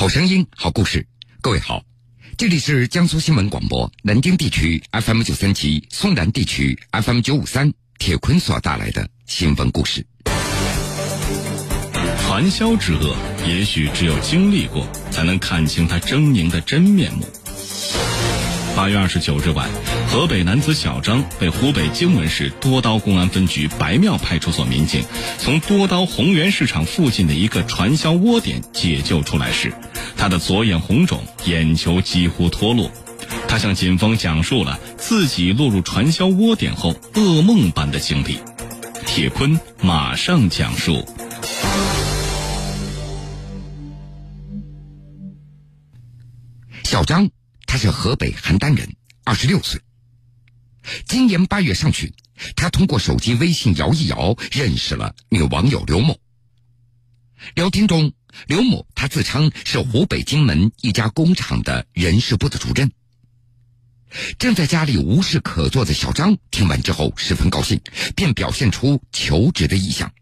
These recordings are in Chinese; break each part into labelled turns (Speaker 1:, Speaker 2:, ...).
Speaker 1: 好声音，好故事。各位好，这里是江苏新闻广播南京地区 FM 九三七、松南地区 FM 九五三。铁坤所带来的新闻故事。
Speaker 2: 传销之恶，也许只有经历过，才能看清它狰狞的真面目。八月二十九日晚，河北男子小张被湖北荆门市多刀公安分局白庙派出所民警从多刀宏源市场附近的一个传销窝点解救出来时，他的左眼红肿，眼球几乎脱落。他向警方讲述了自己落入传销窝点后噩梦般的经历。铁坤马上讲述。
Speaker 1: 小张。他是河北邯郸人，二十六岁。今年八月上旬，他通过手机微信摇一摇，认识了女网友刘某。聊天中，刘某他自称是湖北荆门一家工厂的人事部的主任。正在家里无事可做的小张听完之后十分高兴，便表现出求职的意向。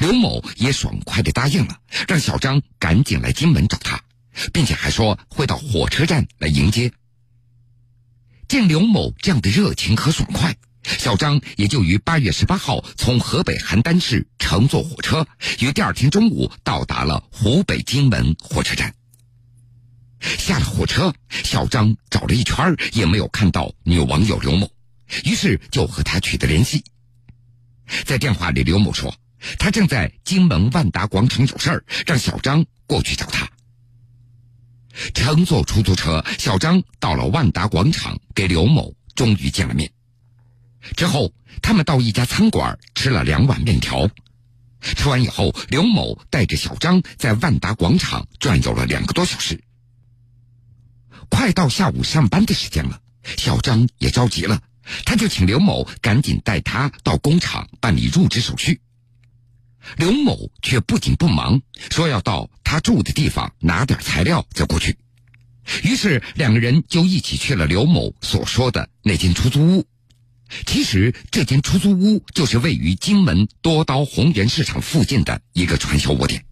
Speaker 1: 刘某也爽快的答应了，让小张赶紧来荆门找他。并且还说会到火车站来迎接。见刘某这样的热情和爽快，小张也就于八月十八号从河北邯郸市乘坐火车，于第二天中午到达了湖北荆门火车站。下了火车，小张找了一圈也没有看到女网友刘某，于是就和她取得联系。在电话里，刘某说他正在荆门万达广场有事儿，让小张过去找他。乘坐出租车，小张到了万达广场，给刘某终于见了面。之后，他们到一家餐馆吃了两碗面条。吃完以后，刘某带着小张在万达广场转悠了两个多小时。快到下午上班的时间了，小张也着急了，他就请刘某赶紧带他到工厂办理入职手续。刘某却不紧不忙，说要到他住的地方拿点材料再过去。于是两个人就一起去了刘某所说的那间出租屋。其实这间出租屋就是位于荆门多刀红源市场附近的一个传销窝点。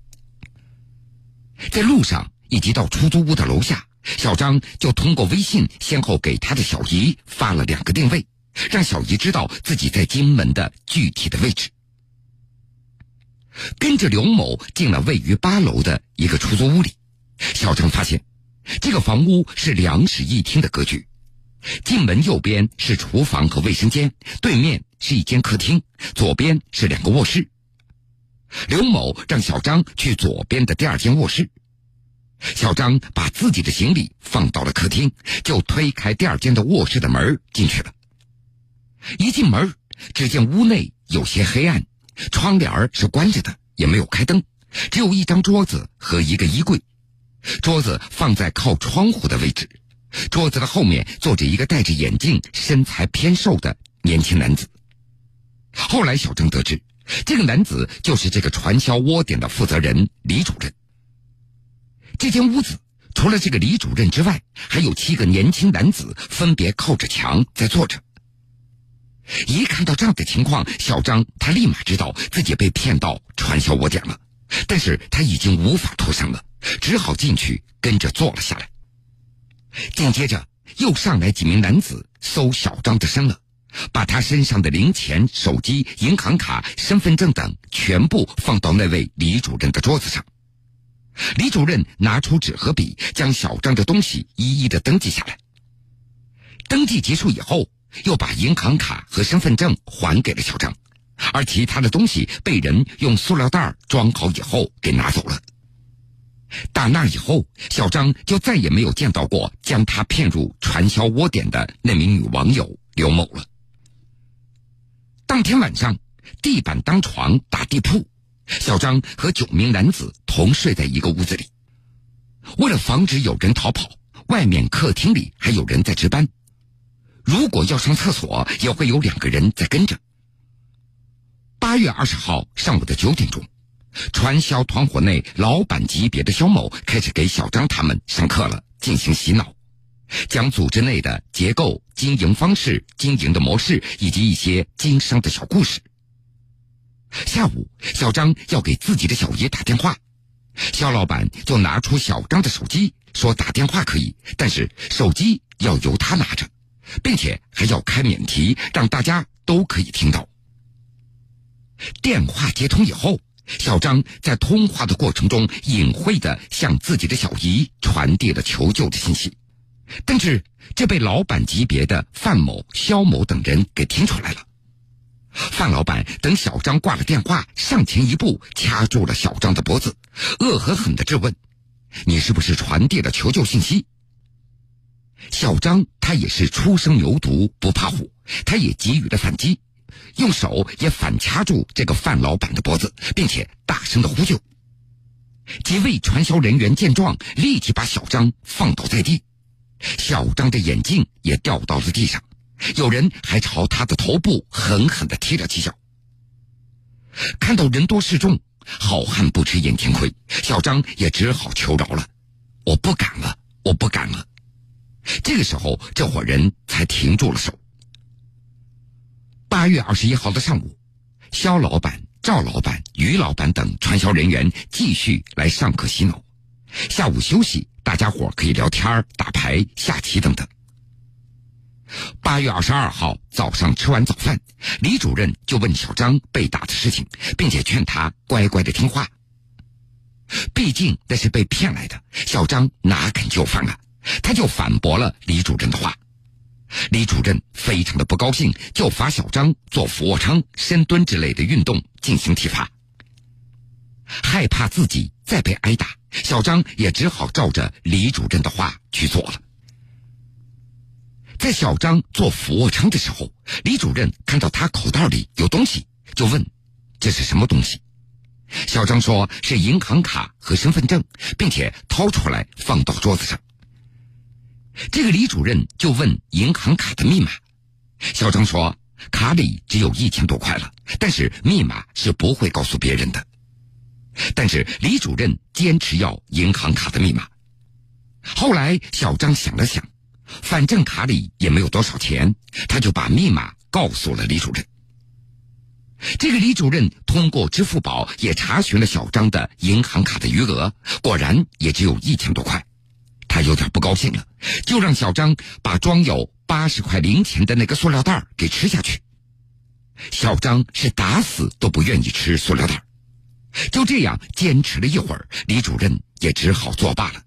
Speaker 1: 在路上以及到出租屋的楼下，小张就通过微信先后给他的小姨发了两个定位，让小姨知道自己在荆门的具体的位置。跟着刘某进了位于八楼的一个出租屋里，小张发现，这个房屋是两室一厅的格局，进门右边是厨房和卫生间，对面是一间客厅，左边是两个卧室。刘某让小张去左边的第二间卧室，小张把自己的行李放到了客厅，就推开第二间的卧室的门进去了。一进门，只见屋内有些黑暗。窗帘是关着的，也没有开灯，只有一张桌子和一个衣柜。桌子放在靠窗户的位置，桌子的后面坐着一个戴着眼镜、身材偏瘦的年轻男子。后来小郑得知，这个男子就是这个传销窝点的负责人李主任。这间屋子除了这个李主任之外，还有七个年轻男子分别靠着墙在坐着。一看到这样的情况，小张他立马知道自己被骗到传销窝点了，但是他已经无法脱身了，只好进去跟着坐了下来。紧接着又上来几名男子搜小张的身了，把他身上的零钱、手机、银行卡、身份证等全部放到那位李主任的桌子上。李主任拿出纸和笔，将小张的东西一一的登记下来。登记结束以后。又把银行卡和身份证还给了小张，而其他的东西被人用塑料袋装好以后给拿走了。打那以后，小张就再也没有见到过将他骗入传销窝点的那名女网友刘某了。当天晚上，地板当床打地铺，小张和九名男子同睡在一个屋子里。为了防止有人逃跑，外面客厅里还有人在值班。如果要上厕所，也会有两个人在跟着。八月二十号上午的九点钟，传销团伙内老板级别的肖某开始给小张他们上课了，进行洗脑，讲组织内的结构、经营方式、经营的模式以及一些经商的小故事。下午，小张要给自己的小姨打电话，肖老板就拿出小张的手机，说打电话可以，但是手机要由他拿着，并且还要开免提，让大家都可以听到。电话接通以后，小张在通话的过程中隐晦的向自己的小姨传递了求救的信息，但是这被老板级别的范某、肖某等人给听出来了。范老板等小张挂了电话，上前一步掐住了小张的脖子，恶狠狠的质问：“你是不是传递了求救信息？”小张他也是初生牛犊不怕虎，他也给予了反击，用手也反掐住这个范老板的脖子，并且大声的呼救。几位传销人员见状，立即把小张放倒在地，小张的眼镜也掉到了地上。有人还朝他的头部狠狠的踢了几脚。看到人多势众，好汉不吃眼前亏，小张也只好求饶了：“我不敢了，我不敢了。”这个时候，这伙人才停住了手。八月二十一号的上午，肖老板、赵老板、于老板等传销人员继续来上课洗脑。下午休息，大家伙可以聊天、打牌、下棋等等。八月二十二号早上吃完早饭，李主任就问小张被打的事情，并且劝他乖乖的听话。毕竟那是被骗来的，小张哪肯就范啊？他就反驳了李主任的话。李主任非常的不高兴，就罚小张做俯卧撑、深蹲之类的运动进行体罚。害怕自己再被挨打，小张也只好照着李主任的话去做了。在小张做俯卧撑的时候，李主任看到他口袋里有东西，就问：“这是什么东西？”小张说是银行卡和身份证，并且掏出来放到桌子上。这个李主任就问银行卡的密码，小张说卡里只有一千多块了，但是密码是不会告诉别人的。但是李主任坚持要银行卡的密码。后来小张想了想。反正卡里也没有多少钱，他就把密码告诉了李主任。这个李主任通过支付宝也查询了小张的银行卡的余额，果然也只有一千多块。他有点不高兴了，就让小张把装有八十块零钱的那个塑料袋给吃下去。小张是打死都不愿意吃塑料袋，就这样坚持了一会儿，李主任也只好作罢了。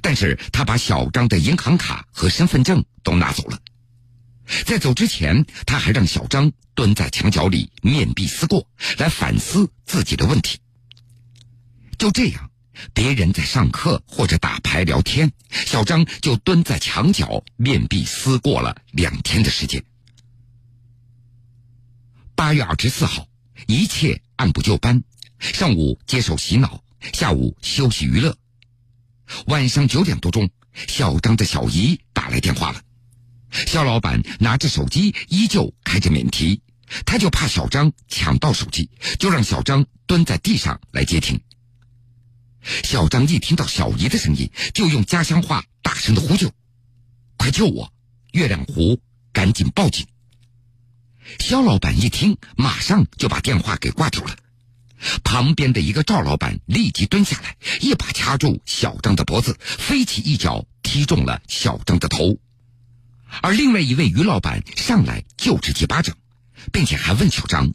Speaker 1: 但是他把小张的银行卡和身份证都拿走了，在走之前，他还让小张蹲在墙角里面壁思过来反思自己的问题。就这样，别人在上课或者打牌聊天，小张就蹲在墙角面壁思过了两天的时间。八月二十四号，一切按部就班，上午接受洗脑，下午休息娱乐。晚上九点多钟，小张的小姨打来电话了。肖老板拿着手机，依旧开着免提，他就怕小张抢到手机，就让小张蹲在地上来接听。小张一听到小姨的声音，就用家乡话大声的呼救：“快救我！月亮湖，赶紧报警！”肖老板一听，马上就把电话给挂掉了。旁边的一个赵老板立即蹲下来，一把掐住小张的脖子，飞起一脚踢中了小张的头。而另外一位于老板上来就是几巴掌，并且还问小张：“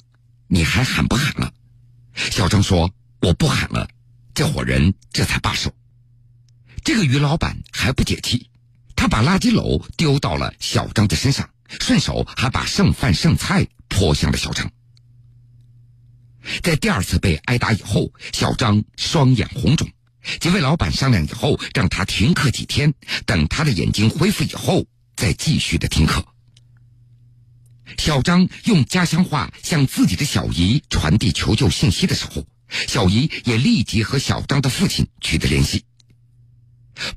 Speaker 1: 你还喊不喊了？”小张说：“我不喊了。”这伙人这才罢手。这个于老板还不解气，他把垃圾篓丢到了小张的身上，顺手还把剩饭剩菜泼向了小张。在第二次被挨打以后，小张双眼红肿。几位老板商量以后，让他停课几天，等他的眼睛恢复以后，再继续的听课。小张用家乡话向自己的小姨传递求救信息的时候，小姨也立即和小张的父亲取得联系。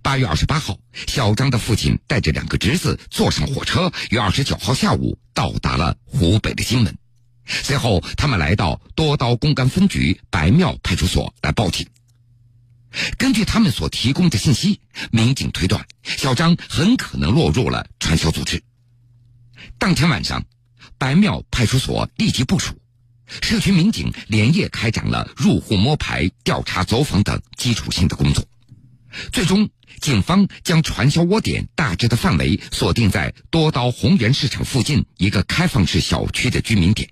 Speaker 1: 八月二十八号，小张的父亲带着两个侄子坐上火车，于二十九号下午到达了湖北的荆门。随后，他们来到多刀公安分局白庙派出所来报警。根据他们所提供的信息，民警推断小张很可能落入了传销组织。当天晚上，白庙派出所立即部署，社区民警连夜开展了入户摸排、调查走访等基础性的工作，最终，警方将传销窝点大致的范围锁定在多刀宏源市场附近一个开放式小区的居民点。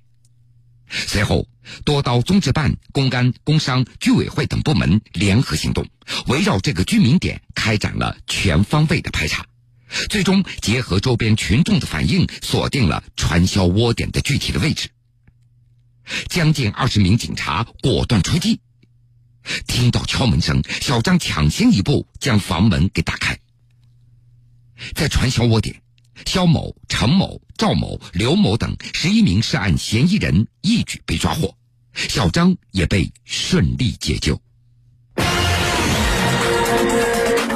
Speaker 1: 随后，多刀综治办、公安、工商、居委会等部门联合行动，围绕这个居民点开展了全方位的排查，最终结合周边群众的反应，锁定了传销窝点的具体的位置。将近二十名警察果断出击，听到敲门声，小张抢先一步将房门给打开。在传销窝点，肖某、程某、赵某、刘某等十一名涉案嫌疑人一举被抓获，小张也被顺利解救。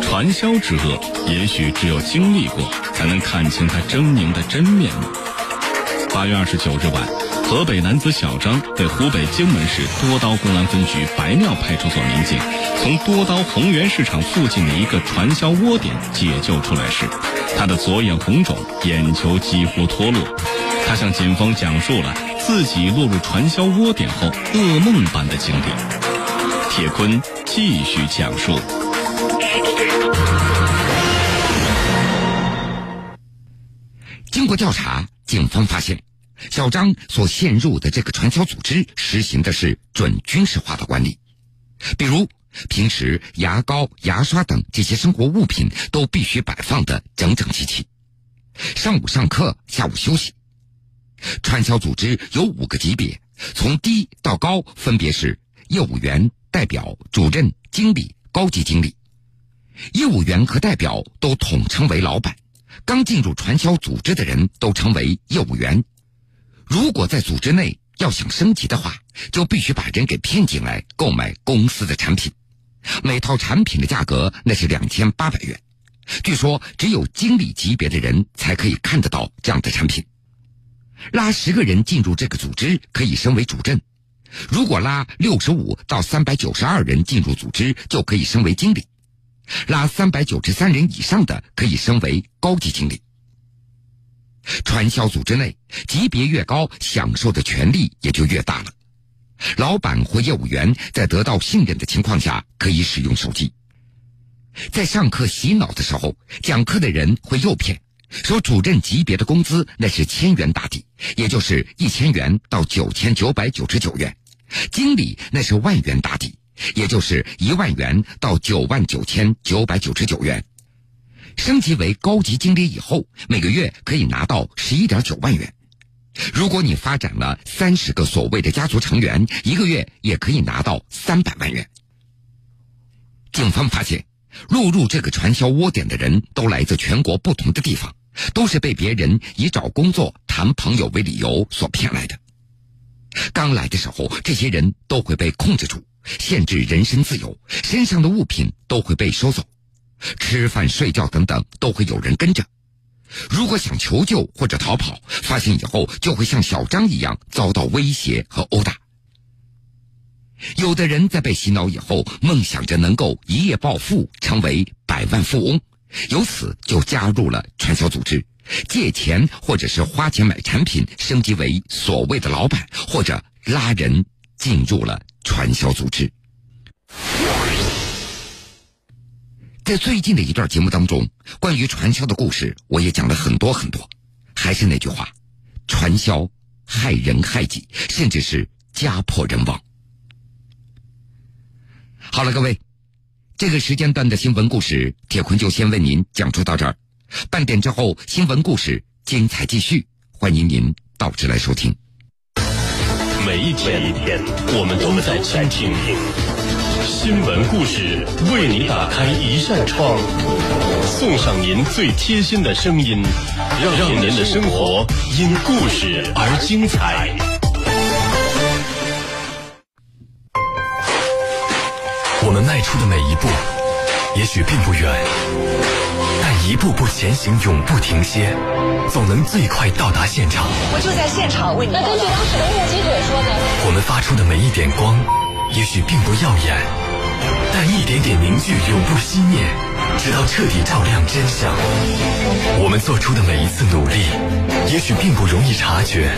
Speaker 2: 传销之恶，也许只有经历过，才能看清它狰狞的真面目。八月二十九日晚。河北男子小张被湖北荆门市多刀公安分局白庙派出所民警从多刀宏源市场附近的一个传销窝点解救出来时，他的左眼红肿，眼球几乎脱落。他向警方讲述了自己落入传销窝点后噩梦般的经历。铁坤继续讲述。
Speaker 1: 经过调查，警方发现。小张所陷入的这个传销组织实行的是准军事化的管理，比如平时牙膏、牙刷等这些生活物品都必须摆放的整整齐齐，上午上课，下午休息。传销组织有五个级别，从低到高分别是业务员、代表、主任、经理、高级经理。业务员和代表都统称为老板，刚进入传销组织的人都称为业务员。如果在组织内要想升级的话，就必须把人给骗进来购买公司的产品，每套产品的价格那是两千八百元。据说只有经理级别的人才可以看得到这样的产品。拉十个人进入这个组织可以升为主任，如果拉六十五到三百九十二人进入组织就可以升为经理，拉三百九十三人以上的可以升为高级经理。传销组织内级别越高，享受的权利也就越大了。老板或业务员在得到信任的情况下，可以使用手机。在上课洗脑的时候，讲课的人会诱骗，说主任级别的工资那是千元打底，也就是一千元到九千九百九十九元；经理那是万元打底，也就是一万元到九万九千九百九十九元。升级为高级经理以后，每个月可以拿到十一点九万元。如果你发展了三十个所谓的家族成员，一个月也可以拿到三百万元。警方发现，落入这个传销窝点的人都来自全国不同的地方，都是被别人以找工作、谈朋友为理由所骗来的。刚来的时候，这些人都会被控制住，限制人身自由，身上的物品都会被收走。吃饭、睡觉等等都会有人跟着。如果想求救或者逃跑，发现以后就会像小张一样遭到威胁和殴打。有的人在被洗脑以后，梦想着能够一夜暴富，成为百万富翁，由此就加入了传销组织，借钱或者是花钱买产品，升级为所谓的老板，或者拉人进入了传销组织。在最近的一段节目当中，关于传销的故事，我也讲了很多很多。还是那句话，传销害人害己，甚至是家破人亡。好了，各位，这个时间段的新闻故事，铁坤就先为您讲述到这儿。半点之后，新闻故事精彩继续，欢迎您到这来收听。
Speaker 3: 每一天，我们都在倾听。新闻故事为你打开一扇窗，送上您最贴心的声音，让您的生活因故事而精彩。
Speaker 4: 我们迈出的每一步，也许并不远，但一步步前行，永不停歇，总能最快到达现场。
Speaker 5: 我就在现场为你。那根据当时的目击者说的，
Speaker 4: 我们发出的每一点光。也许并不耀眼，但一点点凝聚永不熄灭，直到彻底照亮真相。我们做出的每一次努力，也许并不容易察觉，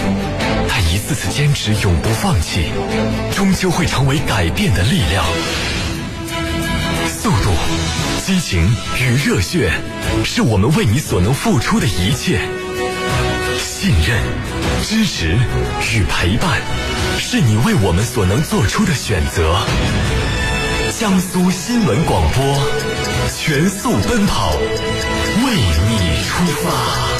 Speaker 4: 但一次次坚持，永不放弃，终究会成为改变的力量。速度、激情与热血，是我们为你所能付出的一切。信任、支持与陪伴，是你为我们所能做出的选择。江苏新闻广播，全速奔跑，为你出发。